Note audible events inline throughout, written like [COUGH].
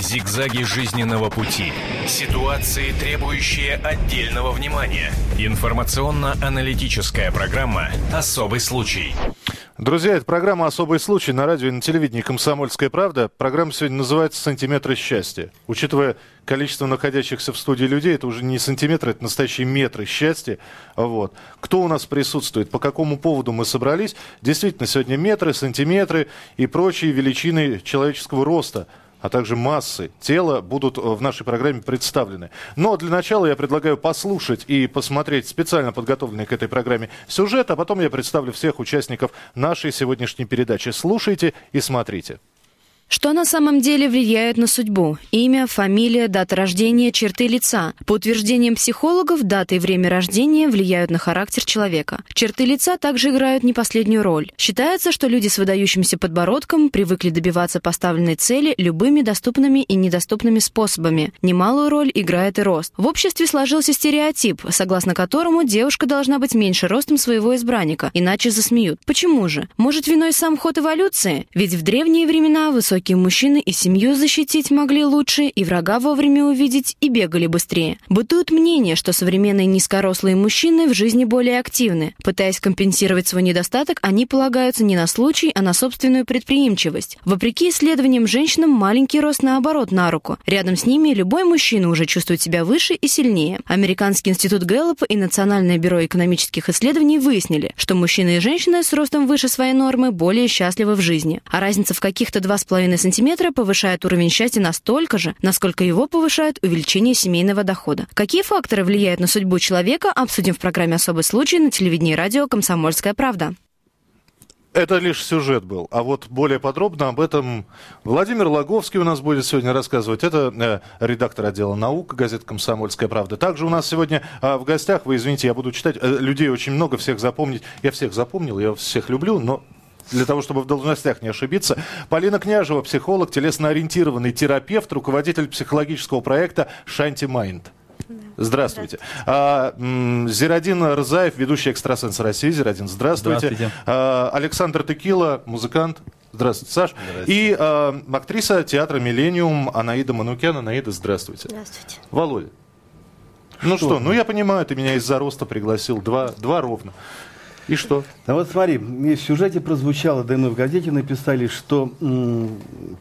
Зигзаги жизненного пути. Ситуации, требующие отдельного внимания. Информационно-аналитическая программа «Особый случай». Друзья, это программа «Особый случай» на радио и на телевидении «Комсомольская правда». Программа сегодня называется «Сантиметры счастья». Учитывая количество находящихся в студии людей, это уже не сантиметры, это настоящие метры счастья. Вот. Кто у нас присутствует, по какому поводу мы собрались. Действительно, сегодня метры, сантиметры и прочие величины человеческого роста – а также массы тела будут э, в нашей программе представлены. Но для начала я предлагаю послушать и посмотреть специально подготовленный к этой программе сюжет, а потом я представлю всех участников нашей сегодняшней передачи. Слушайте и смотрите. Что на самом деле влияет на судьбу? Имя, фамилия, дата рождения, черты лица. По утверждениям психологов, дата и время рождения влияют на характер человека. Черты лица также играют не последнюю роль. Считается, что люди с выдающимся подбородком привыкли добиваться поставленной цели любыми доступными и недоступными способами. Немалую роль играет и рост. В обществе сложился стереотип, согласно которому девушка должна быть меньше ростом своего избранника, иначе засмеют. Почему же? Может, виной сам ход эволюции? Ведь в древние времена высокий Высокие мужчины и семью защитить могли лучше, и врага вовремя увидеть, и бегали быстрее. Бытует мнение, что современные низкорослые мужчины в жизни более активны. Пытаясь компенсировать свой недостаток, они полагаются не на случай, а на собственную предприимчивость. Вопреки исследованиям женщинам, маленький рост наоборот на руку. Рядом с ними любой мужчина уже чувствует себя выше и сильнее. Американский институт Гэллопа и Национальное бюро экономических исследований выяснили, что мужчины и женщины с ростом выше своей нормы более счастливы в жизни. А разница в каких-то 2,5 половиной сантиметра повышает уровень счастья настолько же, насколько его повышает увеличение семейного дохода. Какие факторы влияют на судьбу человека, обсудим в программе «Особый случай» на телевидении и радио «Комсомольская правда». Это лишь сюжет был. А вот более подробно об этом Владимир Логовский у нас будет сегодня рассказывать. Это э, редактор отдела наук газеты «Комсомольская правда». Также у нас сегодня э, в гостях, вы извините, я буду читать, э, людей очень много, всех запомнить. Я всех запомнил, я всех люблю, но для того, чтобы в должностях не ошибиться. Полина Княжева, психолог, телесно-ориентированный терапевт, руководитель психологического проекта «Шанти Майнд». Здравствуйте. А, Зирадин Рзаев, ведущий экстрасенс России. Зирадин, здравствуйте. здравствуйте. А, Александр Текила, музыкант. Здравствуйте, Саш. Здравствуйте. И а, актриса театра «Миллениум» Анаида Манукян. Анаида, здравствуйте. Здравствуйте. Володя. Ну что, что ну я понимаю, ты меня из-за роста пригласил. Два, два ровно. И что? Да вот смотри, в сюжете прозвучало, да и в газете написали, что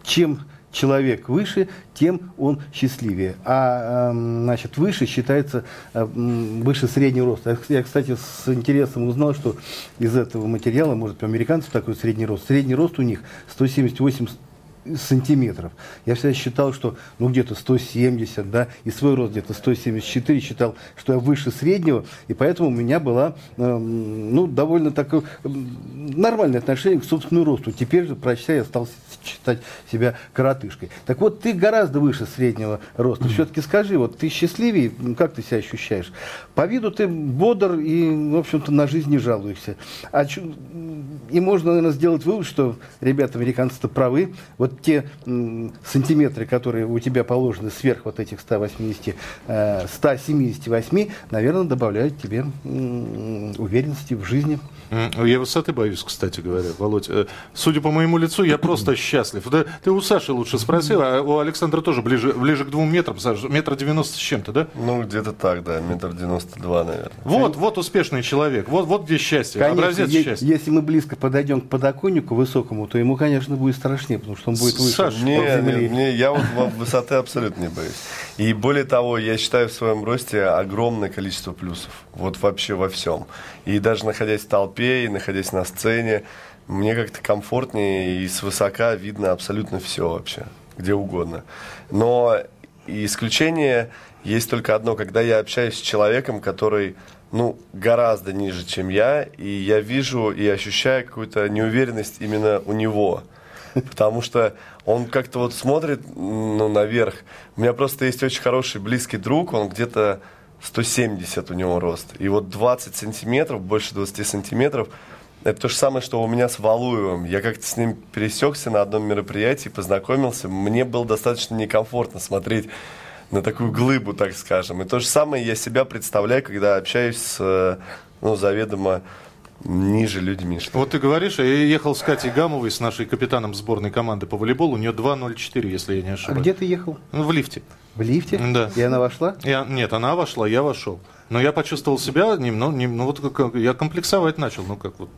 чем человек выше, тем он счастливее. А значит, выше считается а, выше среднего роста. Я, кстати, с интересом узнал, что из этого материала, может, американцев такой средний рост. Средний рост у них 178 сантиметров. Я всегда считал, что ну где-то 170, да, и свой рост где-то 174, считал, что я выше среднего, и поэтому у меня была, э, ну, довольно такое э, нормальное отношение к собственному росту. Теперь же, прочитая, я стал считать себя коротышкой. Так вот, ты гораздо выше среднего роста. Все-таки скажи, вот ты счастливее, как ты себя ощущаешь? По виду ты бодр и, в общем-то, на жизнь не жалуешься. А, и можно, наверное, сделать вывод, что ребята американцы-то правы. Вот те сантиметры, которые у тебя положены сверх вот этих 180, 178, э, наверное, добавляют тебе уверенности в жизни. Я высоты боюсь, кстати говоря, Володь. Э, судя по моему лицу, я просто счастлив. Да, ты у Саши лучше спросил, а у Александра тоже ближе, ближе к двум метрам, Саша, метр девяносто с чем-то, да? Ну, где-то так, да, метр девяносто два, наверное. Вот, вот успешный человек, вот, вот где счастье, конечно, образец счастья. Если мы близко подойдем к подоконнику высокому, то ему, конечно, будет страшнее, потому что он будет выше Саш, не, не, не, я вот высоты абсолютно не боюсь. И более того, я считаю в своем росте огромное количество плюсов. Вот вообще во всем. И даже находясь в толпе, и находясь на сцене, мне как-то комфортнее и свысока видно абсолютно все вообще, где угодно. Но исключение есть только одно, когда я общаюсь с человеком, который ну, гораздо ниже, чем я, и я вижу и ощущаю какую-то неуверенность именно у него – [LAUGHS] потому что он как-то вот смотрит ну, наверх. У меня просто есть очень хороший близкий друг, он где-то 170 у него рост. И вот 20 сантиметров, больше 20 сантиметров, это то же самое, что у меня с Валуевым. Я как-то с ним пересекся на одном мероприятии, познакомился. Мне было достаточно некомфортно смотреть на такую глыбу, так скажем. И то же самое я себя представляю, когда общаюсь с ну, заведомо ниже людьми. Что Вот ты говоришь, я ехал с Катей Гамовой, с нашей капитаном сборной команды по волейболу, у нее 2.04, если я не А ошибаюсь. где ты ехал? Ну, в лифте. В лифте? Да. И она вошла? Я, нет, она вошла, я вошел. Но я почувствовал себя, немного, нем- ну вот как, я комплексовать начал, ну как вот.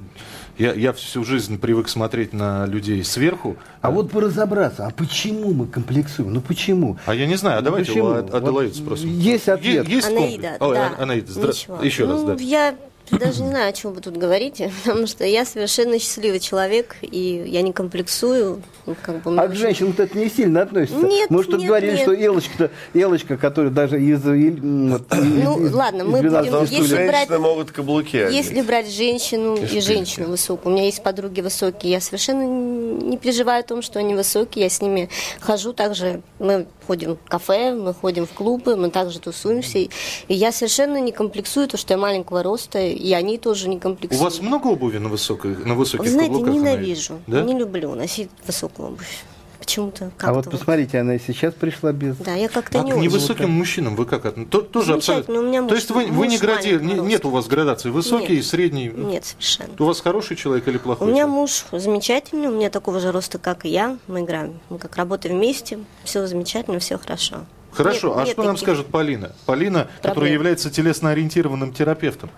Я, я всю жизнь привык смотреть на людей сверху. А вот бы разобраться, а почему мы комплексуем? Ну почему? А я не знаю, а Ну, давайте почему? у Ад- Аделаиды Вот спросим. есть ответ. Е- есть Анаида, комплекс? Ой, да. А- Анаида, здра- Ничего. еще раз, Ну, да. Я даже не знаю, о чем вы тут говорите, [LAUGHS] потому что я совершенно счастливый человек, и я не комплексую. ну, Как бы, А к женщинам это не сильно относится. Нет, Мы что нет, говорили, нет. что Элочка, Элочка, которая даже из... Ну, из- ладно, из мы 12 будем- Если женщины брать- могут каблуки одеть. Если брать женщину и, женщину высокую, у меня есть подруги высокие, я совершенно не переживаю о том, что они высокие, я с ними хожу также, мы ходим в кафе, мы ходим в клубы, мы также тусуемся, и я совершенно не комплексую, то, что я маленького роста, и они тоже не У комплексуют. вас много обуви на, высокой, на высоких Вы знаете, каблуках? ненавижу, Да? не люблю носить высокую обувь. Почему-то как-то А вот посмотрите, она и сейчас пришла без... Да, я как-то А не к очень. невысоким мужчинам вы как относитесь? То- Тоже абсолютно. у меня муж- То есть вы, вы не гради... не- нет у вас градации высокий, Нет. средний. Нет, совершенно. У вас хороший человек или У плохой? меня человек? муж замечательный, у меня такого же роста, как и я. Мы играем, мы как работаем вместе, все замечательно, все хорошо. Хорошо, Нет- а нет что нам таких- скажет Полина? Полина, которая Проблем. является телесно-ориентированным терапевтом.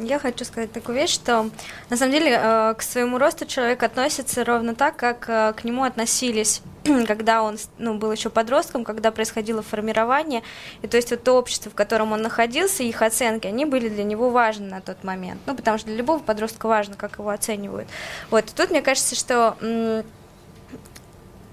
Я хочу сказать такую вещь, что на самом деле э, к своему росту человек относится ровно так, как э, к нему относились [CLEARS THROAT] когда он ну, был еще подростком, когда происходило формирование. И то есть вот то общество, в котором он находился, их оценки, они были для него важны на тот момент. Ну, потому что для любого подростка важно, как его оценивают. Вот. И тут мне кажется, что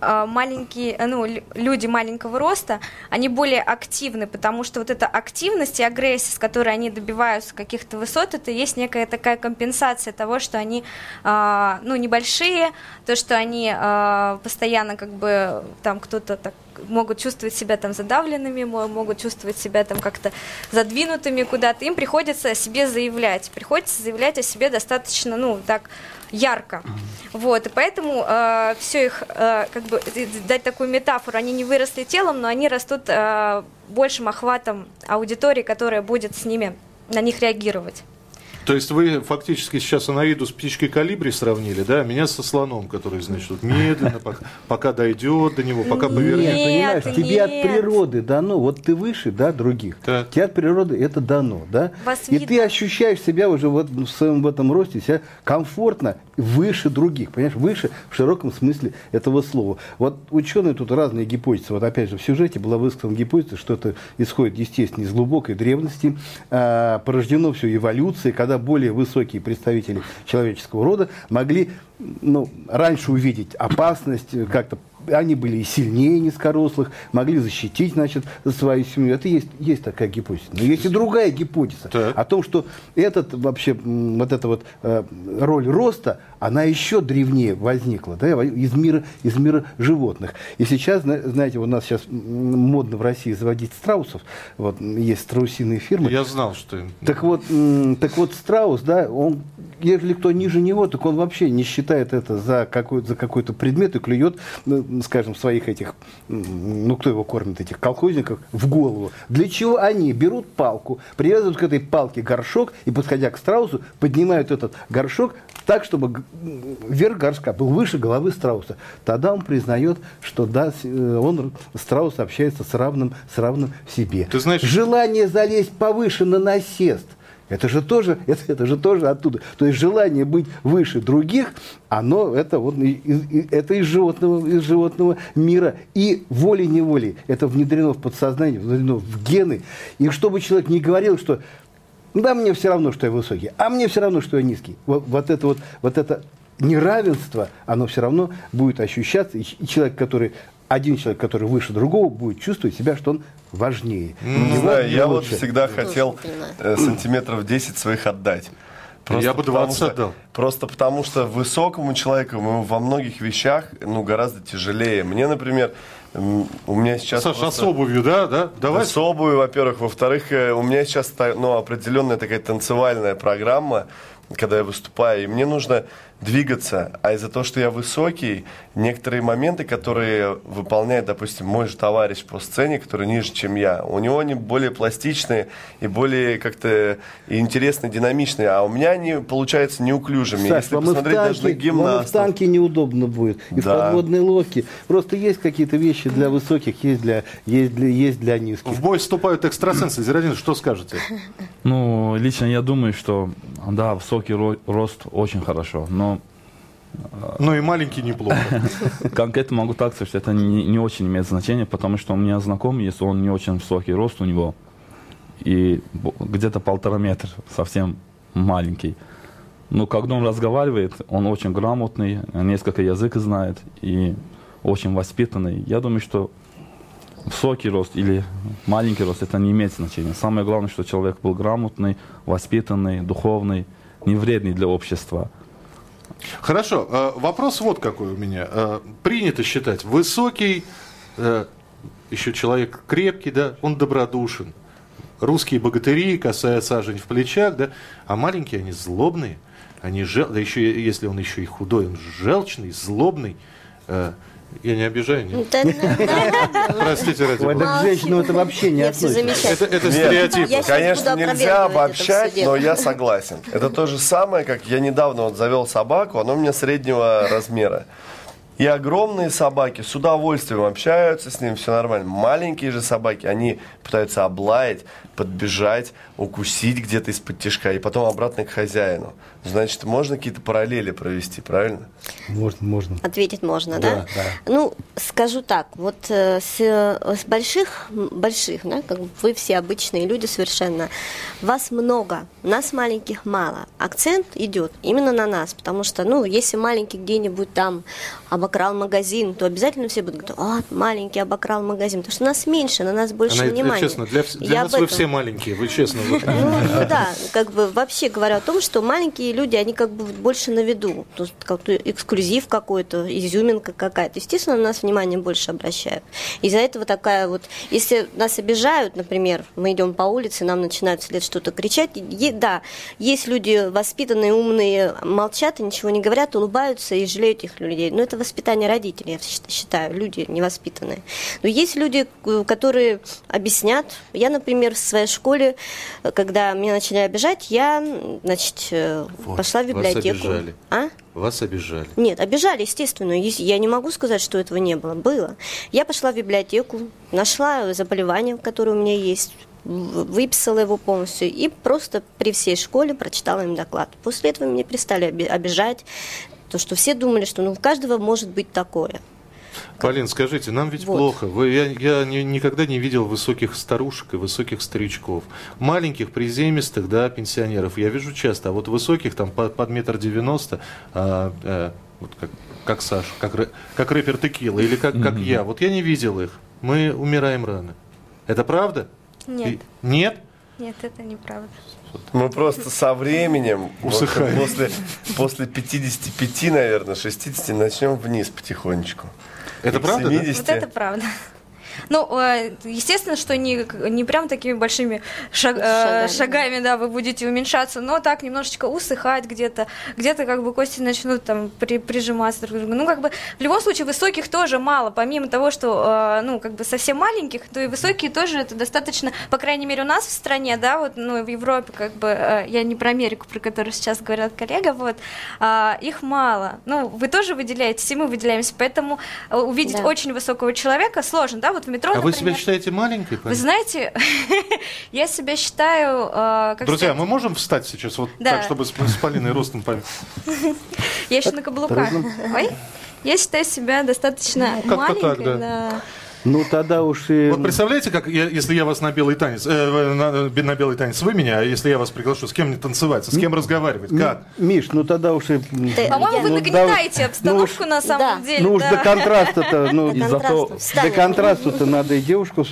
маленькие, э, ну, лю- люди маленького роста, они более активны, потому что вот эта активность и агрессия, с которой они добиваются каких-то высот, это есть некая такая компенсация того, что они, а, ну, небольшие, то, что они а, постоянно как бы там кто-то так могут чувствовать себя там задавленными, мо- могут чувствовать себя там как-то задвинутыми куда-то, им приходится о себе заявлять, приходится заявлять о себе достаточно, ну, так ярко. Вот, и поэтому все их, э, как бы, дать такую метафору, они не выросли телом, но они растут э, большим охватом аудитории, которая будет с ними, на них реагировать. То есть вы фактически сейчас Анаиду с птичкой калибри сравнили, да? Меня со слоном, который, значит, вот медленно, пока, пока дойдет до него, пока Нет, повернет. Нет, понимаешь, тебе от нет. природы дано, вот ты выше, да, других. Так. Тебе от природы это дано, да? Вас И видно. ты ощущаешь себя уже вот в своем в этом росте себя комфортно выше других, понимаешь, выше в широком смысле этого слова. Вот ученые тут разные гипотезы. Вот опять же в сюжете была высказана гипотеза, что это исходит, естественно, из глубокой древности, а, порождено все эволюцией, когда более высокие представители человеческого рода могли ну, раньше увидеть опасность, э, как-то они были и сильнее низкорослых, могли защитить, значит, свою семью. Это есть, есть такая гипотеза. Но есть и другая гипотеза Так. о том, что этот вообще, вот эта вот э, роль роста, она еще древнее возникла, да, из мира, из мира животных. И сейчас, зна- знаете, у нас сейчас модно в России заводить страусов, вот, есть страусиные фирмы. Я знал, что... Так вот, так вот страус, да, он, если кто ниже него, так он вообще не считает это за какой, за какой-то предмет и клюет, ну, скажем, своих этих, ну кто его кормит, этих колхозников, в голову. Для чего они берут палку, привязывают к этой палке горшок и, подходя к страусу, поднимают этот горшок так, чтобы верх горшка был выше головы страуса. Тогда он признает, что да, э, он, страус, общается с равным, с равным себе. Ты знаешь- Желание залезть повыше на насест. Это же тоже, [LAUGHS] это, это же тоже оттуда. То есть желание быть выше других, оно это вот это из животного, из животного мира. И волей-неволей это внедрено в подсознание, внедрено в гены. И чтобы человек не говорил, что да, мне все равно, что я высокий, а мне все равно, что я низкий. Вот, вот это вот, вот это неравенство, оно все равно будет ощущаться. И человек, который один человек, который выше другого, будет чувствовать себя, что он важнее. Не Его знаю, я вот лучше. всегда Тоже хотел э, сантиметров 10 своих отдать. Я бы потому 20 что- отдал. Просто потому что высокому человеку во многих вещах ну, гораздо тяжелее. Мне, например, у меня сейчас... Саша, а просто- с обувью, да? да? Давай. с обувью, во-первых. Во-вторых, э, у меня сейчас ну, определенная такая танцевальная программа, когда я выступаю, и мне нужно двигаться. А из-за того, что я высокий, некоторые моменты, которые выполняет, допустим, мой же товарищ по сцене, который ниже, чем я, у него они более пластичные и более как-то интересные, динамичные, а у меня они получаются неуклюжими. Саш, Если в посмотреть даже на танке, вам и в гимнастов. танке неудобно будет. И в Да. подводной лодке. Просто есть какие-то вещи для высоких, есть для, есть для, есть для низких. В бой вступают экстрасенсы. Зирадин, что скажете? Ну, лично я думаю, что да, высокий ро- рост очень хорошо, но Ну и маленький неплохо. [LAUGHS] конкретно могу так сказать, это не, не очень имеет значения, потому что у меня знакомый есть, он не очень высокий рост у него, и где-то полтора метра, совсем маленький. Но когда он разговаривает, он очень грамотный, несколько языков знает и очень воспитанный. Я думаю, что высокий рост или маленький рост, это не имеет значения. Самое главное, что человек был грамотный, воспитанный, духовный, не вредный для общества. Хорошо, э, вопрос вот какой у меня. Э, Принято считать, высокий, э, еще человек крепкий, да, он добродушен. Русские богатыри, касая сажень в плечах, да, а маленькие они злобные, они жел... да еще если он еще и худой, он желчный, злобный. Я не обижаю, не? Да, да, да ладно. Простите, ради Ой, бога. так к женщинам это вообще не Я все относится. Это, Нет. стереотип. Я щас Конечно, буду нельзя опровергивать это обобщать, в суде. но я согласен. Это то же самое, как я недавно вот завел собаку, она у меня среднего размера. И огромные собаки с удовольствием общаются с ним, все нормально. Маленькие же собаки, они пытаются облаять, подбежать, укусить где-то из-под тяжка и потом обратно к хозяину. Значит, можно какие-то параллели провести, правильно? Можно, можно. Ответить можно, да? Да, да. Ну, скажу так, вот э, с, э, с больших, больших, да, как вы все обычные люди совершенно, вас много, нас маленьких мало. Акцент идет именно на нас, потому что, ну, если маленький где-нибудь там обокрал магазин, то обязательно все будут говорить, а, маленький обокрал магазин, потому что нас меньше, на нас больше Она, внимания. честно, для, для Я нас вы все маленькие, вы честно. вот. Ну да, как бы вообще говоря о том, что маленькие люди, они как бы больше на виду. То есть как-то эксклюзив какой-то, изюминка какая-то. Естественно, на нас внимание больше обращают. Из-за этого такая вот... Если нас обижают, например, мы идем по улице, нам начинают вслед что-то кричать, е- да, есть люди воспитанные, умные, молчат и ничего не говорят, улыбаются и жалеют их людей. Но это воспитание родителей, я счит- считаю, люди невоспитанные. Но есть люди, к- которые объяснят. Я, например, в своей школе, э, когда меня начали обижать, я, значит, э, Вот, пошла в вас библиотеку. обижали. А? Вас обижали. Нет, обижали, естественно. Ес- Я не могу сказать, что этого не было. Было. Я пошла в библиотеку, нашла заболевание, которое у меня есть, выписала его полностью и просто при всей школе прочитала им доклад. После этого меня перестали оби- обижать, то, что все думали, что ну, у каждого может быть такое. Полин, скажите, нам ведь Вот. плохо. Вы, я я ни- никогда не видел высоких старушек и высоких старичков. Маленьких, приземистых, да, пенсионеров я вижу часто. А вот высоких, там, по- под метр девяносто, а, э, вот как, как Саша, как, как рэпер Текила или как, как я. Вот я не видел их. Мы умираем рано. Это правда? Нет, И- Нет? нет, это неправда. Мы просто со временем, вот Усыхаем. после, после 55, наверное, 60, начнем вниз потихонечку. Это И правда, да? 70 Вот это правда. Ну, э, естественно, что не, не прям такими большими шаг- э, Шагами. шагами, да, вы будете уменьшаться, но так немножечко усыхать где-то, где-то как бы кости начнут там при- прижиматься друг к другу. Ну, как бы в любом случае высоких тоже мало, помимо того, что, э, ну, как бы совсем маленьких, то и высокие тоже это достаточно, по крайней мере, у нас в стране, да, вот, ну, в Европе, как бы, я не про Америку, про которую сейчас говорят коллега, вот, а, их мало. Ну, вы тоже выделяетесь, и мы выделяемся, поэтому увидеть Да. очень высокого человека сложно, да, вот в метро, А вы себя например. считаете маленькой? Вы знаете, [LAUGHS] я себя считаю, э, как Друзья, сказать, мы можем встать сейчас вот Да. так, чтобы с, с Полиной ростом пом- [LAUGHS] я еще на каблуках. Ой, я считаю себя достаточно Ну, как-то так, маленькой, да. да. Ну, тогда уж и... Вот представляете, как я- если я вас на белый танец, э, на, на белый танец вы меня, а если я вас приглашу, с кем мне танцевать, с кем разговаривать, как? Миш, ну тогда уж и... Ты- По-моему, вы Ну, нагнетаете да, обстановку на самом да. деле. Ну уж да. до контраста-то, ну, До зато контраста. до контраста-то надо и девушку...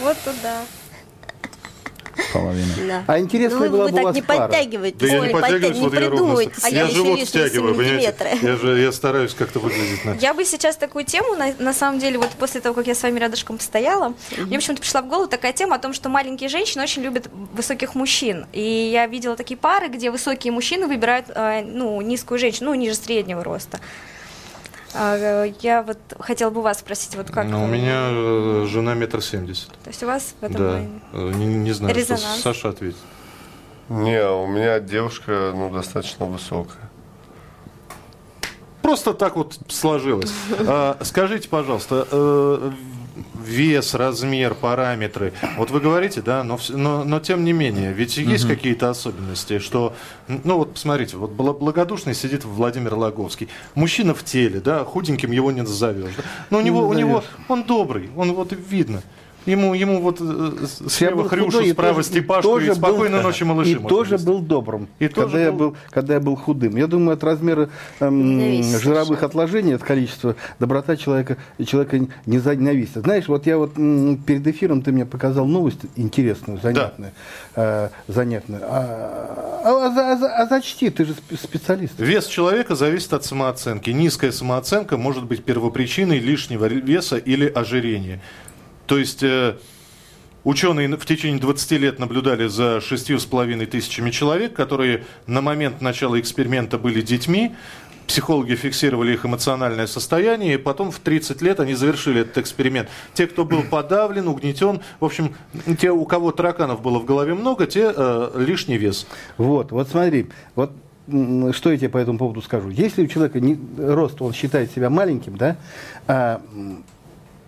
Вот туда. Половина. Да. А интересная Ну, была вы бы у вас не пара. подтягиваете. Да я не подтя- подтягиваюсь, вот я ровно... придумывайте Я себе живот лишние втягиваю, понимаете? сантиметры. Я же я стараюсь как-то выглядеть. на- Я бы сейчас такую тему, на, на самом деле, вот после того, как я с вами рядышком постояла, мне почему-то пришла в голову такая тема о том, что маленькие женщины очень любят высоких мужчин. И я видела такие пары, где высокие мужчины выбирают э, ну, низкую женщину, ну, ниже среднего роста. А, я вот хотела бы у вас спросить, вот как... Ну, у э, меня э, жена метр семьдесят. То есть у вас в этом Да. плане- Э, Не, не знаю, что Резонанс. Саша ответит. Не, у меня девушка, ну, достаточно высокая. Просто так вот сложилось. [LAUGHS] А, Скажите, пожалуйста, вес, размер, параметры. Вот вы говорите, да, но, но, но тем не менее, ведь есть какие-то особенности, что, ну вот посмотрите, вот бла- благодушный сидит Владимир Логовский. Мужчина в теле, да, худеньким его не назовешь. да. Но у Не него, у него, он добрый, он вот видно. Ему, ему вот э, с- Я слева был Хрюшу, худой и справа тоже- и Степашку, и тоже был- спокойной ночи малыши. И тоже вести. был добрым, И когда, тоже я был- был, когда я был худым. Я думаю, от размера эм, жировых отложений, от количества, доброта человека, человека не зависит. Знаешь, вот я вот м, перед эфиром ты мне показал новость интересную, занятную. э, занятную. А, а- а а за- а зачти, ты же спе- специалист. Вес человека зависит от самооценки. Низкая самооценка может быть первопричиной лишнего веса или ожирения. То есть э, ученые в течение 20 лет наблюдали за 6,5 тысячами человек, которые на момент начала эксперимента были детьми. Психологи фиксировали их эмоциональное состояние, и потом в 30 лет они завершили этот эксперимент. Те, кто был подавлен, угнетен, в общем, те, у кого тараканов было в голове много, те э, лишний вес. Вот, вот смотри, вот что я тебе по этому поводу скажу. Если у человека не, рост, он считает себя маленьким, да, а,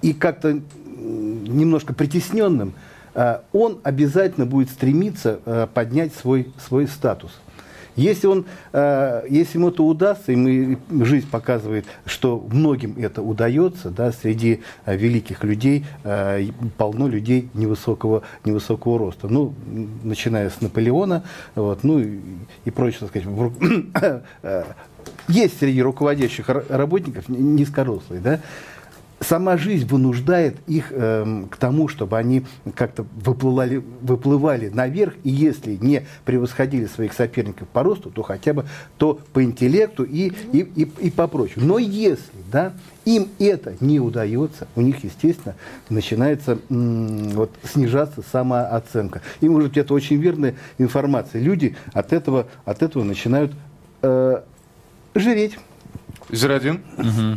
и как-то немножко притесненным, а, он обязательно будет стремиться а, поднять свой, свой статус. Если, он, а, если ему это удастся, и мы, жизнь показывает, что многим это удается, да, среди великих людей полно людей невысокого, невысокого роста. Ну, начиная с Наполеона, вот, ну и, и прочее, так сказать. [COUGHS] э, Есть среди руководящих ра- работников низкорослые, да, сама жизнь вынуждает их эм, к тому, чтобы они как-то выплывали, выплывали наверх, и если не превосходили своих соперников по росту, то хотя бы то по интеллекту и, и, и, и по прочему. Но если да, им это не удается, у них, естественно, начинается м, вот, снижаться самооценка. И, может быть, это очень верная информация. Люди от этого, от этого начинают э, жиреть. Зирадин,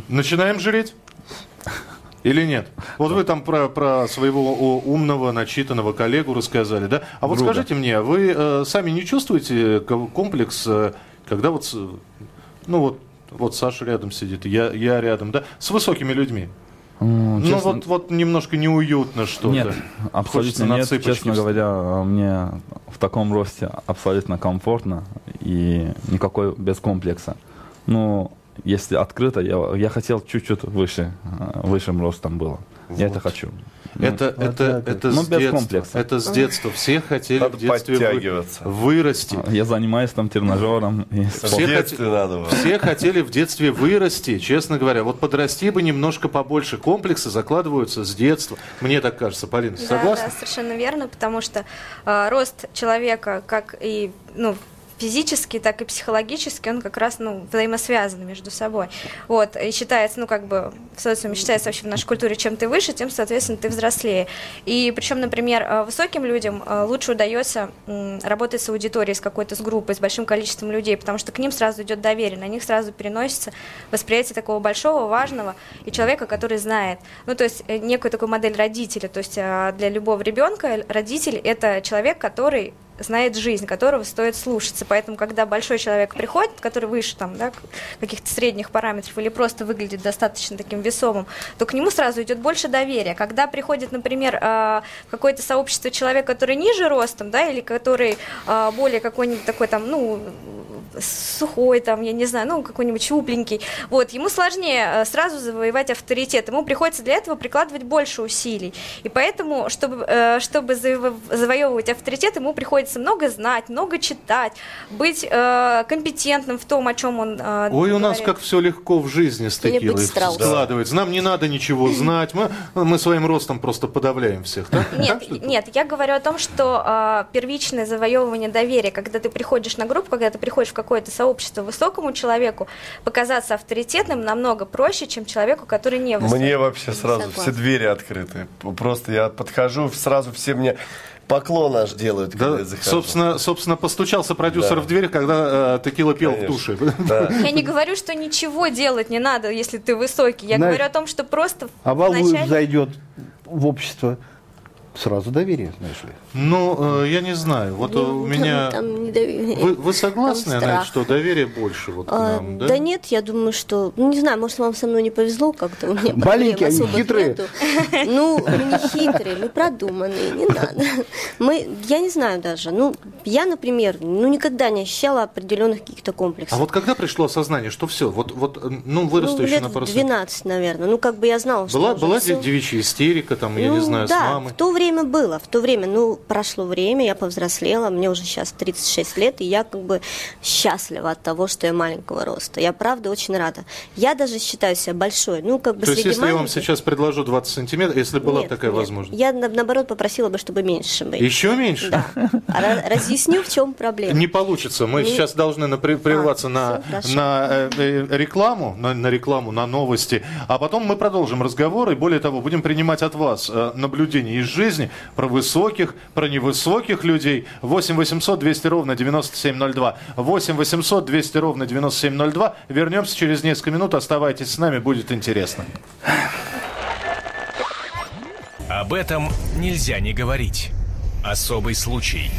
начинаем жреть? Или нет? Вот вы там про, про своего умного, начитанного коллегу рассказали, да? А вот Друга. скажите мне, вы э, сами не чувствуете ко- комплекс, э, когда вот, ну вот, вот Саша рядом сидит, я, я рядом, да? С высокими людьми. Ну, ну честно- вот, вот немножко неуютно что-то. Нет, абсолютно на нет. Честно встать. говоря, мне в таком росте абсолютно комфортно и никакой без комплекса. Ну, если открыто, я, я хотел чуть-чуть выше, э, высшим ростом было. Я это хочу. Ну, Это, Вот это, вот. это, Ну, с без детства. комплекса. это с детства. Все хотели Надо в детстве подтягиваться. вырасти. Я занимаюсь там тренажером. И Все хоте- надо было. Все хотели в детстве вырасти, честно говоря. Вот подрасти бы немножко побольше. Комплексы закладываются с детства. Мне так кажется, Полина, Да, согласна? да, совершенно верно, потому что э, рост человека, как и ну, физически, так и психологически, он как раз ну, взаимосвязан между собой. Вот, и считается, ну, как бы в социуме считается вообще в нашей культуре, чем ты выше, тем, соответственно, ты взрослее. И причем, например, э, высоким людям э, лучше удается работать с аудиторией, с какой-то с группой, с большим количеством людей, потому что к ним сразу идет доверие, на них сразу переносится восприятие такого большого, важного и человека, который знает. Ну, то есть э, некую такую модель родителя, то есть для любого ребенка родитель – это человек, который знает жизнь, которого стоит слушаться. Поэтому, когда большой человек приходит, который выше там, да, каких-то средних параметров или просто выглядит достаточно таким весомым, то к нему сразу идет больше доверия. Когда приходит, например, в какое-то сообщество человек, который ниже ростом, да, или который э, более какой-нибудь такой там, ну, сухой, там, я не знаю, ну, какой-нибудь щупленький. Вот, ему сложнее э, сразу завоевать авторитет. Ему приходится для этого прикладывать больше усилий. И поэтому, чтобы, э, чтобы заво- завоевывать авторитет, ему приходится много знать, много читать, быть э, компетентным в том, о чем он э, Ой, у нас говорит. как все легко в жизни с текилой складывается. Нам не надо ничего [LAUGHS] знать. Мы, мы своим ростом просто подавляем всех. Так, Нет, ли? нет, я говорю о том, что а, первичное завоевывание доверия, когда ты приходишь на группу, когда ты приходишь в какое-то сообщество высокому человеку, показаться авторитетным намного проще, чем человеку, который не высокий. Мне вообще сразу Согласна. все двери открыты. Просто я подхожу, сразу все мне поклон аж делают, когда Да, я захожу. собственно, собственно, постучался продюсер Да. в дверь, когда э, текила пел Конечно. в душе. [LAUGHS] Да. Я не говорю, что ничего делать не надо, если ты высокий. Я Знаешь, говорю о том, что просто А Валуев вначале- зайдет в общество, сразу доверие, знаешь ли. Ну, э, я не знаю. Вот э, у Там- меня... там недоверие. Вы, вы согласны, Там Анна, что доверие больше вот к А, нам, да? да? нет, я думаю, что, ну не знаю, может вам со мной не повезло как-то, у меня Маленькие, они хитрые. нету. Ну, мы не хитрые, мы продуманные, не надо. Мы, я не знаю даже, ну я, например, ну никогда не ощущала определенных каких-то комплексов. А вот когда пришло осознание, что все, вот, вот э, ну, вырасту ну, еще лет на пару 12, наверное, ну как бы я знала, что Была, уже была всё. девичья истерика, там, я не Ну, знаю, да, с мамой? в то время было, в то время, ну, прошло время, я повзрослела, мне уже сейчас 36 лет, и я как бы счастлива от того, что я маленького роста. Я правда очень рада. Я даже считаю себя большой, ну, как бы То есть, если я вам маленьких- сейчас предложу 20 сантиметров, если была Нет, такая нет. возможность? Я, на- наоборот, попросила бы, чтобы меньше быть. Еще меньше? Да. А Разъясню, в чем проблема. Не получится. Мы сейчас должны прерваться А, на, на э, э, рекламу, на, на рекламу, на новости, а потом мы продолжим разговор и более того будем принимать от вас э, наблюдения из жизни про высоких, про невысоких людей. 8 800 200 ровно 9702. 8 800 200 ровно 9702. Вернемся через несколько минут. Оставайтесь с нами, будет интересно. Об этом нельзя не говорить. Особый случай.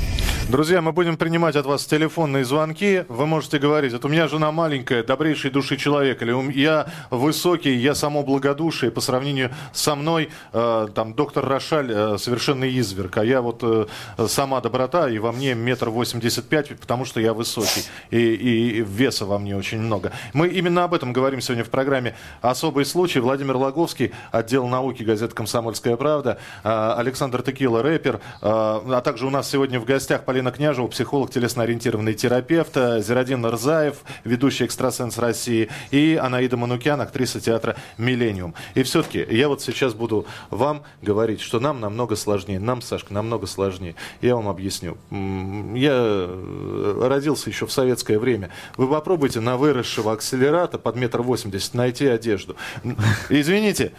Друзья, мы будем принимать от вас телефонные звонки. Вы можете говорить, это у меня жена маленькая, добрейшей души человек, или «У м- я высокий, я само благодушие, по сравнению со мной, э, там, доктор Рошаль э, совершенно изверг, а я вот э, сама доброта, и во мне метр восемьдесят пять, потому что я высокий, и- и веса во мне очень много. Мы именно об этом говорим сегодня в программе «Особый случай». Владимир Логовский, отдел науки газеты «Комсомольская правда», э, Александр Текила, рэпер, э, а также у нас сегодня в гостях Полина Княжева, психолог, телесно-ориентированный терапевт, э, Зирадин Рзаев, ведущий экстрасенс России, и Анаида Манукян, актриса театра «Миллениум». И все-таки я вот сейчас буду вам говорить, что нам намного сложнее, нам, Сашка, намного сложнее. Я вам объясню. Я э, родился еще в советское время. Вы попробуйте на выросшего акселерата под метр восемьдесят найти одежду. Извините,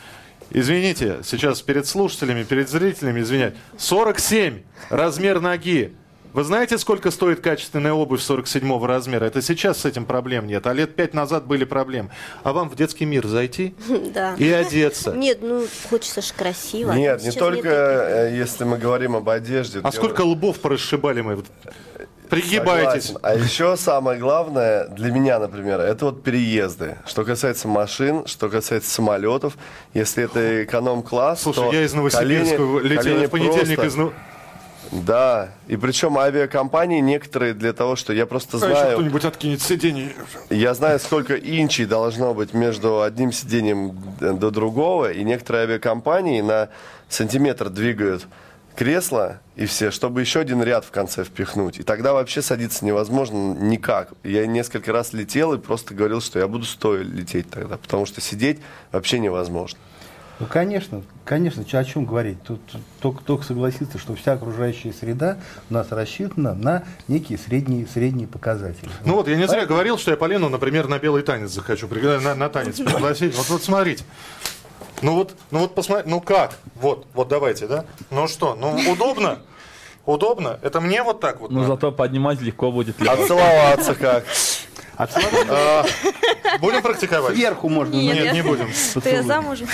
Извините, сейчас перед слушателями, перед зрителями извинять. 47 размер ноги. Вы знаете, сколько стоит качественная обувь 47 размера? Это сейчас с этим проблем нет, а лет пять назад были проблемы. А вам в детский мир зайти [LAUGHS] Да. и одеться? [LAUGHS] Нет, ну, хочется же красиво. Нет, не только э, если мы говорим об одежде. А сколько лбов порасшибали мы? Пригибайтесь. Согласен. А еще самое главное для меня, например, это вот переезды. Что касается машин, что касается самолетов, если это эконом-класс, Слушай, то я из Новосибирска колени- летел колени в понедельник просто- из Нов- Да, и причем авиакомпании некоторые для того, что я просто А еще знаю, кто-нибудь откинет сиденье. я знаю, сколько инчей должно быть между одним сиденьем до другого, и некоторые авиакомпании на сантиметр двигают кресло и все, чтобы еще один ряд в конце впихнуть. И тогда вообще садиться невозможно никак. Я несколько раз летел и просто говорил, что я буду стоя лететь тогда, потому что сидеть вообще невозможно. Ну, конечно, конечно, о чем говорить? Тут только, только согласиться, что вся окружающая среда у нас рассчитана на некие средние, средние показатели. Ну вот, я не зря говорил, что я Полину, например, на белый танец захочу, на, на танец пригласить. Вот, вот смотрите. Ну вот, ну вот посмотрите, ну как? Вот, вот давайте, да? Ну что, ну удобно? Удобно? Это мне вот так вот? Но надо? зато поднимать легко будет. легко. Отцеловаться как? А А, Будем практиковать? сверху можно. Нет. Нет, не будем. Ты замужем?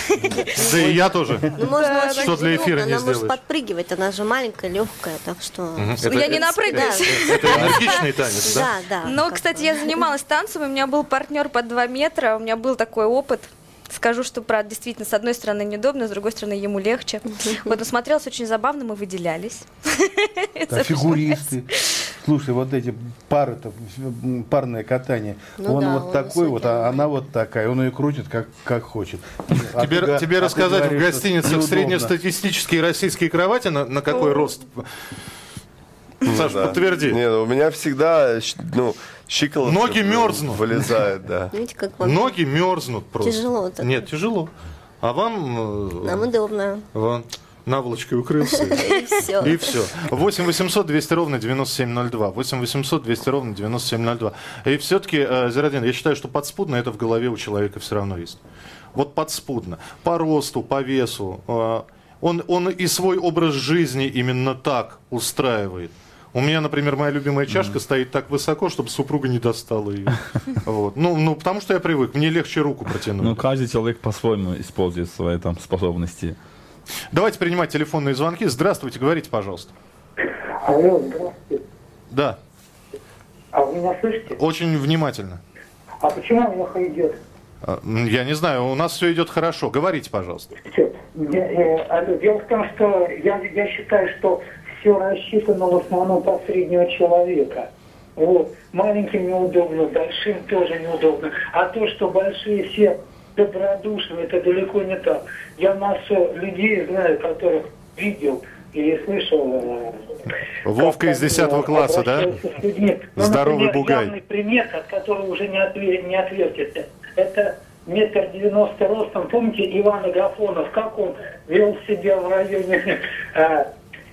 Да и я тоже. Ну, можно Что для эфира не Она может сделаешь. подпрыгивать, она же маленькая, легкая, так что... Это- Я не напрыгаюсь. Это энергичный танец, да? Да, да. Ну, как кстати, я занималась танцем, и у меня был партнер под 2 метра, у меня был такой опыт. Скажу, что, правда, действительно, с одной стороны неудобно, с другой стороны ему легче. Вот, но смотрелось очень забавно, мы выделялись. Да, фигуристы. Слушай, вот эти пары-то, м, парное катание, Ну он да, вот он такой вот, а он она вот такая, он ее крутит как, как хочет. А Тебе, ты тебе а ты рассказать в говоришь, что гостиницах среднестатистические российские кровати на, на какой рост? Саш, Да. подтверди. Нет, у меня всегда, ну, щиколотка Ноги мерзнут. Вылезает, да. Видите, как вам Ноги мерзнут просто. Тяжело так. Нет, тяжело. А вам... э, нам удобно. Вон, наволочкой укрылся. [LAUGHS] И все. И все. 8 800 200 ровно 9702. 8 800 200 ровно 9702. И все-таки, э, Зирадин, я считаю, что подспудно это в голове у человека все равно есть. Вот подспудно. По росту, по весу. э, он, он и свой образ жизни именно так устраивает. У меня, например, моя любимая чашка стоит так высоко, чтобы супруга не достала ее. [LAUGHS] Вот. Ну, ну, потому что я привык, мне легче руку протянуть. Ну, каждый человек по-своему использует свои там способности. Давайте принимать телефонные звонки. Здравствуйте, говорите, пожалуйста. Алло, здравствуйте. Да, А вы меня слышите? очень внимательно. А почему плохо идет? А, Я не знаю, у нас все идет хорошо. Говорите, пожалуйста. Э, Дело в том, что я, я считаю, что все рассчитано в основном под среднего человека. Вот. Маленьким неудобно, большим тоже неудобно. А то, что большие все добродушны, это далеко не так. Я массу людей знаю, которых видел или слышал. э, Вовка из 10 они класса, да? Ну, Здоровый например, бугай. явный пример, от которого уже не, отве- не отвертишься. Это метр девяносто ростом. Помните Иван Агафонов, как он вел себя в районе [LAUGHS] э,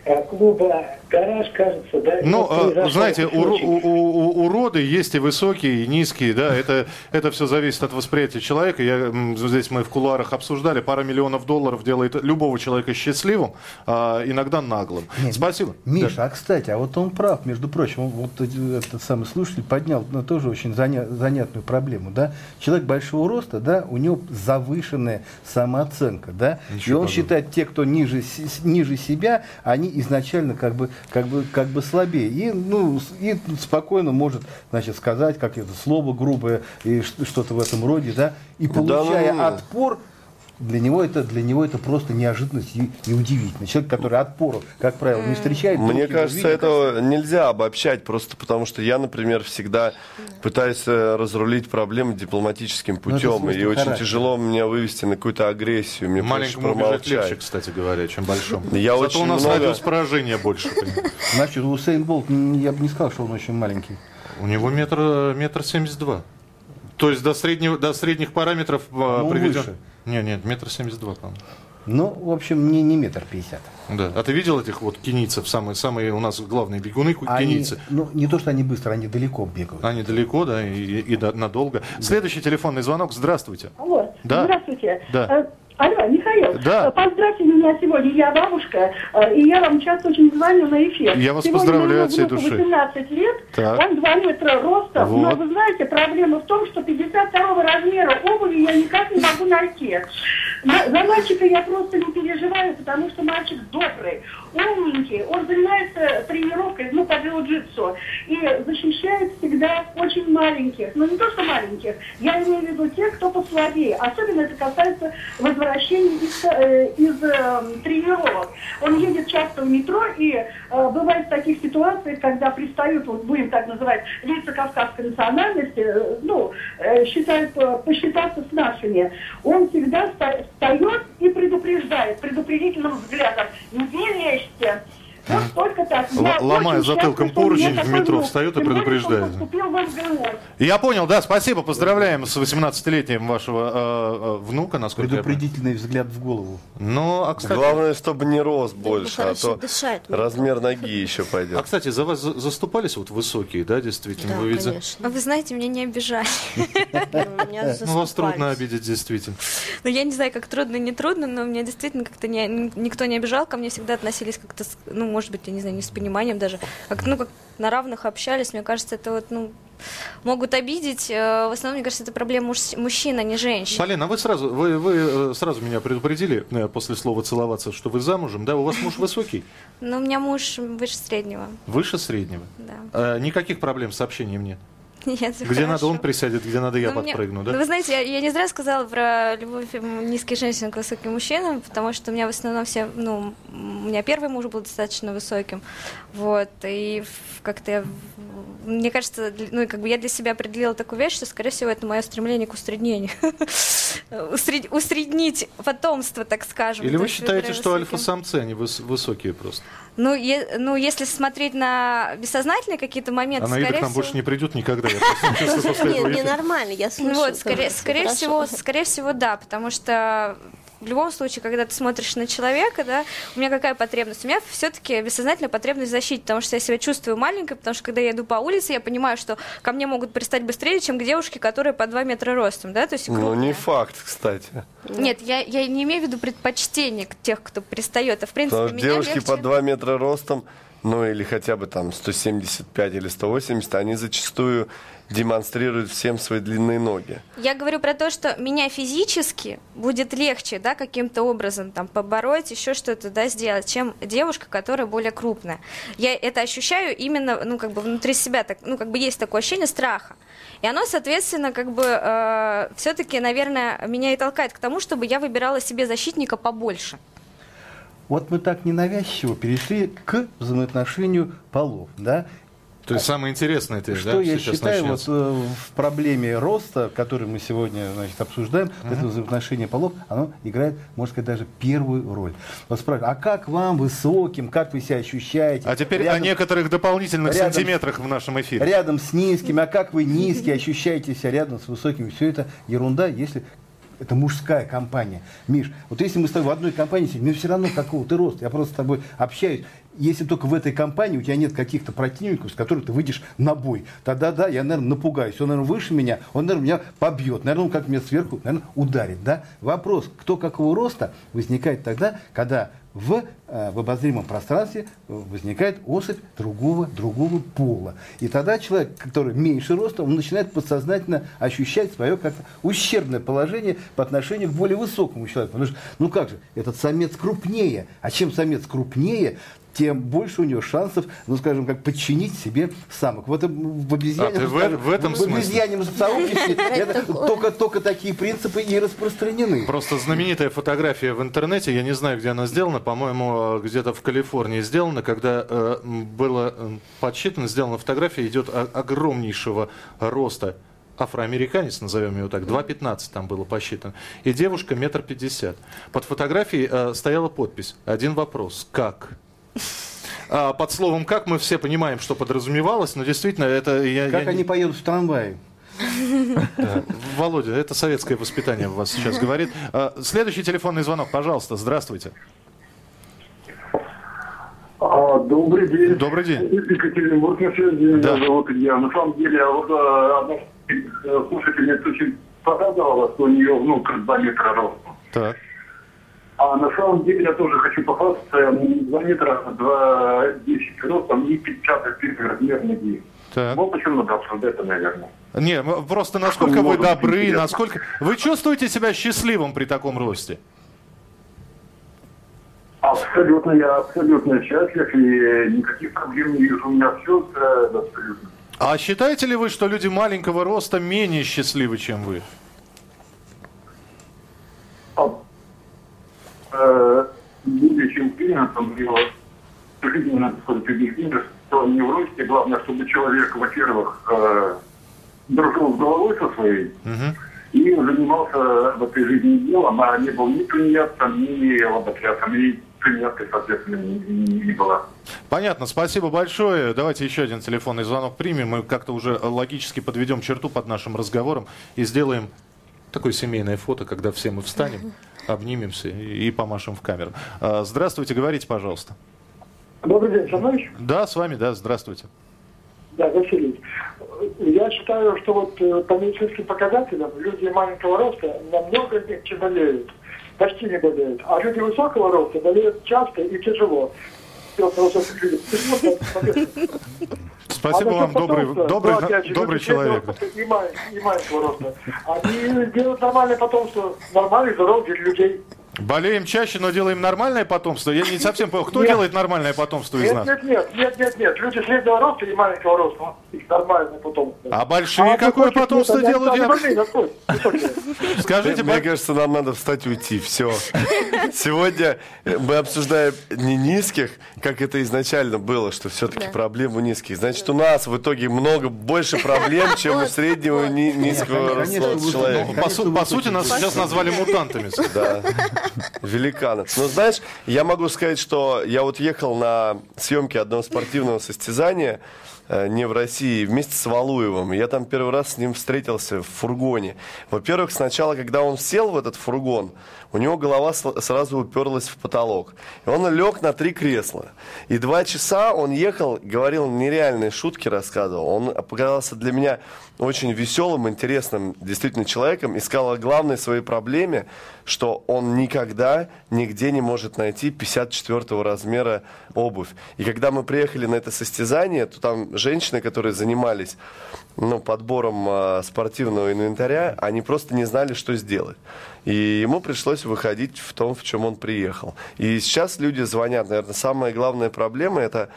э, клуба «Гараж», кажется, да? И Ну, а, знаете, у, у- у- уроды есть и высокие, и низкие, да, это, это все зависит от восприятия человека. Я, здесь мы в кулуарах обсуждали, пара миллионов долларов делает любого человека счастливым, а иногда наглым. Спасибо. Миша, а кстати, а вот он прав, между прочим, вот этот самый слушатель поднял ну, тоже очень заня- занятную проблему, да. Человек большого роста, да, у него завышенная самооценка, да, и Ничего он подобного. считает, те, кто ниже, ниже себя, они изначально как бы, как бы, как бы слабее. И, ну, и спокойно может, значит, сказать, как это слово грубое и что-то в этом роде, да, и Да получая ну, ну. отпор, для него это для него это просто неожиданность и, и удивительно. Человек, который отпору, как правило, не встречает. Мне кажется, видит. это нельзя обобщать, просто потому что я, например, всегда пытаюсь э, разрулить проблемы дипломатическим это путем, и очень тяжело мне вывести на какую-то агрессию. Мне Маленькому убежать легче, кстати говоря, чем большому. Я Зато очень у нас много- радиус поражения больше. Значит, Усейн Болт, я бы не сказал, что он очень маленький. У него метр, метр семьдесят два. То есть до, среднего, до средних параметров а, Ну, приведен... выше. Нет, нет, метр семьдесят два, по-моему. Ну, в общем, не, не метр пятьдесят. Да. А ты видел этих вот кенийцев, самые, самые у нас главные бегуны Они, кенийцы? ну, не то, что они быстро, они далеко бегают. Они далеко, да, и, и до- надолго. Следующий телефонный звонок. Здравствуйте. Алло, Да. здравствуйте. Да. Алло, Михаил, Да. э, поздравьте меня сегодня, я бабушка, э, и я вам часто очень звоню на эфир. Я вас сегодня поздравляю от всей души. 18 лет, Так. он 2 метра роста, Вот. но вы знаете, проблема в том, что 52 размера обуви я никак не могу найти. За мальчика я просто не переживаю, потому что мальчик добрый, умненький, он занимается тренировкой, ну, по джиу-джитсу, и защищает всегда очень маленьких, ну, не то, что маленьких, я имею в виду тех, кто послабее. Особенно это касается возвращения из, э, из э, тренировок. Он едет часто в метро, и э, бывает в таких ситуациях, когда пристают, вот будем так называть, лица кавказской национальности, э, ну, э, считают э, посчитаться с нашими, он всегда ста- встает и предупреждает предупредительным взглядом, не лезьте. Вот только так. Я затылком поручень в метро встает и предупреждает. Я понял, да, спасибо, поздравляем с 18-летием вашего э, э, внука, насколько. Предупредительный взгляд в голову. Ну, а кстати, Главное, чтобы не рос больше, а хорошо то дышать. размер ноги еще а пойдет. кстати, за вас за- заступались вот высокие, да, действительно? Да, Вы конечно. А вы знаете, меня не обижали. Ну, Ну, вас трудно обидеть, действительно. Ну, я не знаю, как трудно, не трудно, но меня действительно как-то никто не обижал, ко мне всегда относились как-то, ну, может быть, я не знаю, не с пониманием даже, как, ну, как на равных общались, мне кажется, это вот, ну, могут обидеть. Э, В основном, мне кажется, это проблема муж- мужчин, а не женщин. Полина, а вы сразу, вы, вы э, сразу меня предупредили э, после слова целоваться, что вы замужем, да? У вас муж высокий, Но у меня муж выше среднего, выше среднего. да. Никаких проблем с общением нет. [LAUGHS] Нет, Где надо, хорошо. он присядет, где надо, я Ну, мне- подпрыгну, Ну, да? вы знаете, я, я не зря сказала про любовь низких женщин к высоким мужчинам, потому что у меня в основном все, ну, у меня первый муж был достаточно высоким, вот, и как-то я, мне кажется, ну, и как бы я для себя определила такую вещь, что, скорее всего, это мое стремление к усреднению. [LAUGHS] Усред- Усреднить потомство, так скажем. Или вы считаете, что альфа-самцы, они выс- высокие просто? Ну, е- ну, если смотреть на бессознательные какие-то моменты, А Наида к скорее нам всего... больше не придет никогда, эфира. ненормально, я слышу. Вот, скорее, скорее всего, скорее всего, да, потому что в любом случае, когда ты смотришь на человека, да, у меня какая потребность? У меня все-таки бессознательная потребность в защите, потому что я себя чувствую маленькой, потому что когда я иду по улице, я понимаю, что ко мне могут пристать быстрее, чем к девушке, которая по 2 метра ростом, да, то есть Ну, не факт, кстати. Нет, я, я не имею в виду предпочтение к тех, кто пристает, а в принципе Потому что меня девушки легче... по 2 метра ростом, ну или хотя бы там 175 или 180, они зачастую демонстрируют всем свои длинные ноги. Я говорю про то, что меня физически будет легче, да, каким-то образом там побороть, еще что-то, да, сделать, чем девушка, которая более крупная. Я это ощущаю именно, ну, как бы внутри себя, так, ну, как бы есть такое ощущение страха. И оно, соответственно, как бы все-таки, наверное, меня и толкает к тому, чтобы я выбирала себе защитника побольше. Вот мы так ненавязчиво перешли к взаимоотношению полов, да? То есть самое интересное это, Что да, я сейчас считаю вот, начнется. э, в проблеме роста, которую мы сегодня значит, обсуждаем, это взаимоотношение полов, оно играет, можно сказать, даже первую роль. Вот спрашивают, а как вам высоким, как вы себя ощущаете? А теперь Рядом- о некоторых дополнительных рядом- сантиметрах в нашем эфире. Рядом с низкими, а как вы низкие ощущаете себя рядом с высокими? Все это ерунда, если это мужская компания. Миш, вот если мы с тобой в одной компании сидим, мне все равно какого ты роста, я просто с тобой общаюсь. Если только в этой компании у тебя нет каких-то противников, с которыми ты выйдешь на бой, тогда да, я, наверное, напугаюсь. Он, наверное, выше меня, он, наверное, меня побьет. Наверное, он как меня сверху, наверное, ударит. Да? Вопрос, кто какого роста, возникает тогда, когда в, э, в обозримом пространстве возникает особь другого, другого пола. И тогда человек, который меньше роста, он начинает подсознательно ощущать свое как-то ущербное положение по отношению к более высокому человеку. Потому что, ну как же, этот самец крупнее. А чем самец крупнее, тем больше у него шансов, ну скажем, как подчинить себе самок. Вот в обезьянном, А, ты в- в этом в смысле? обезьянном сообществе [LAUGHS] только, только такие принципы и распространены. Просто знаменитая фотография в интернете, я не знаю, где она сделана, по-моему, э, где-то в Калифорнии сделана, когда э, было э, подсчитано, сделана фотография, идет огромнейшего роста афроамериканец, назовем его так, 2,15 там было посчитано, и девушка метр пятьдесят. Под фотографией э, стояла подпись «Один вопрос. Как?» А под словом «как» мы все понимаем, что подразумевалось, но действительно это... Я, Как я они не- поедут в трамвае? Да. Володя, это советское воспитание вас сейчас говорит. А, Следующий телефонный звонок, пожалуйста, здравствуйте. А, добрый день. Добрый день. Екатеринбург на связи. Меня Да. зовут Илья. На самом деле, вот одна э, слушательница очень порадовала, что у нее внук 2 метра роста. Так. А на самом деле я тоже хочу похвастаться. 2 метра 2 10 ростом и 51 размер ноги. Так. Вот почему надо обсуждать это, наверное. Не, просто насколько вы добры, интересно. насколько... Вы чувствуете себя счастливым при таком росте? Абсолютно, я абсолютно счастлив и никаких проблем не вижу. У меня все абсолютно. А считаете ли вы, что люди маленького роста менее счастливы, чем вы? Э, чем принятым его жизненно убеждение, что не в росте, главное, чтобы человек, во-первых, э, дружил с головой со своей и занимался в этой жизни делом, а не был ни тунеядцем, ни лоботрясом, и тунеядкой, соответственно, не, не- не была. Понятно, спасибо большое. Давайте еще один телефонный звонок примем. Мы как-то уже логически подведем черту под нашим разговором и сделаем такое семейное фото, когда все мы встанем, обнимемся и помашем в камеру. А, Здравствуйте, говорите, пожалуйста. Добрый день, со мной? Да, с вами, да, здравствуйте. Да, Василий. Я считаю, что вот э, по медицинским показателям люди маленького роста намного меньше болеют. Почти не болеют. А люди высокого роста болеют часто и тяжело. Просто. Спасибо А вам, добрый, добрый, ну, же, добрый среднего человек. И, маленького роста. Они делают нормальное потомство. Нормальный, здоровый для людей. Болеем чаще, но делаем нормальное потомство. Я не совсем понял, кто Нет. делает нормальное потомство из Нет, нас? нет, нет, нет, нет, нет. Люди среднего роста и маленького роста, их нормально потом. А большие какое высоких потомство нет, делают? Я- высокие. Скажите, Мне кажется, нам надо встать и уйти. Все. [LAUGHS] Сегодня мы обсуждаем не низких, как это изначально было, что все-таки Да. проблем у низких. Значит, у нас в итоге много больше проблем, чем у среднего и низкого роста человека. по сути, нас сейчас назвали мутантами. Да, великанов. Но знаешь, я могу сказать, что я вот ехал на съемки одного спортивного состязания, э, не в России, вместе с Валуевым. Я там первый раз с ним встретился в фургоне. Во-первых, сначала, когда он сел в этот фургон, у него голова сразу уперлась в потолок. И он лег на три кресла. И два часа он ехал, говорил нереальные шутки, рассказывал. Он показался для меня очень веселым, интересным действительно человеком. И сказал о главной своей проблеме, что он никогда нигде не может найти 54 размера обувь. И когда мы приехали на это состязание, то там женщины, которые занимались ну, подбором а, спортивного инвентаря, они просто не знали, что сделать. И ему пришлось выходить в том, в чем он приехал. И сейчас люди звонят. Наверное, самая главная проблема это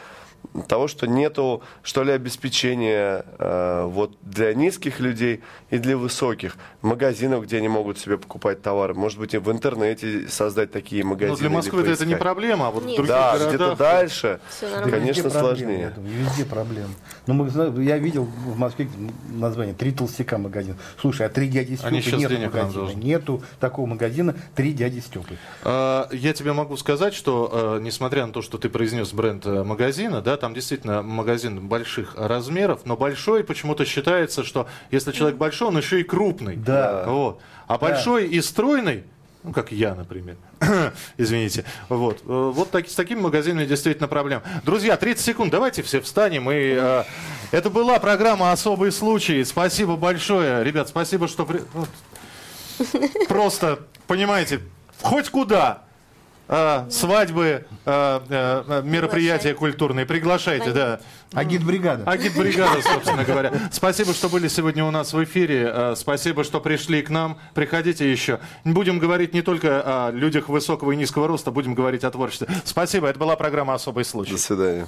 того, что нету, что ли, обеспечения э, вот для низких людей и для высоких магазинов, где они могут себе покупать товары. Может быть, и в интернете создать такие магазины. Ну, для Москвы это не проблема, а вот в Нет. других Да, где-то городах... дальше, Всё нормально. конечно, Везде сложнее. думаю, везде проблемы. Ну, мы, я видел в Москве название «Три толстяка» магазин. Слушай, а «Три дяди Степы» нету магазина. Нету такого магазина «Три дяди Степы». Э, Я тебе могу сказать, что э, несмотря на то, что ты произнес бренд э, магазина, да, там действительно магазин больших размеров, но большой почему-то считается, что если человек большой, он еще и крупный. Да. Вот. А большой и стройный, ну, как я, например. [COUGHS] Извините. Вот. Э, Вот так, с такими магазинами действительно проблем. Друзья, 30 секунд. Давайте все встанем. И, э, это была программа «Особый случай». Спасибо большое. Ребят, спасибо, что... при-. Просто, понимаете, хоть куда. А, свадьбы, а, а, мероприятия культурные. Приглашайте, да. Агитбригада. Агитбригада, собственно говоря. Спасибо, что были сегодня у нас в эфире. Спасибо, что пришли к нам. Приходите еще. Будем говорить не только о людях высокого и низкого роста, будем говорить о творчестве. Спасибо. Это была программа «Особый случай». До свидания.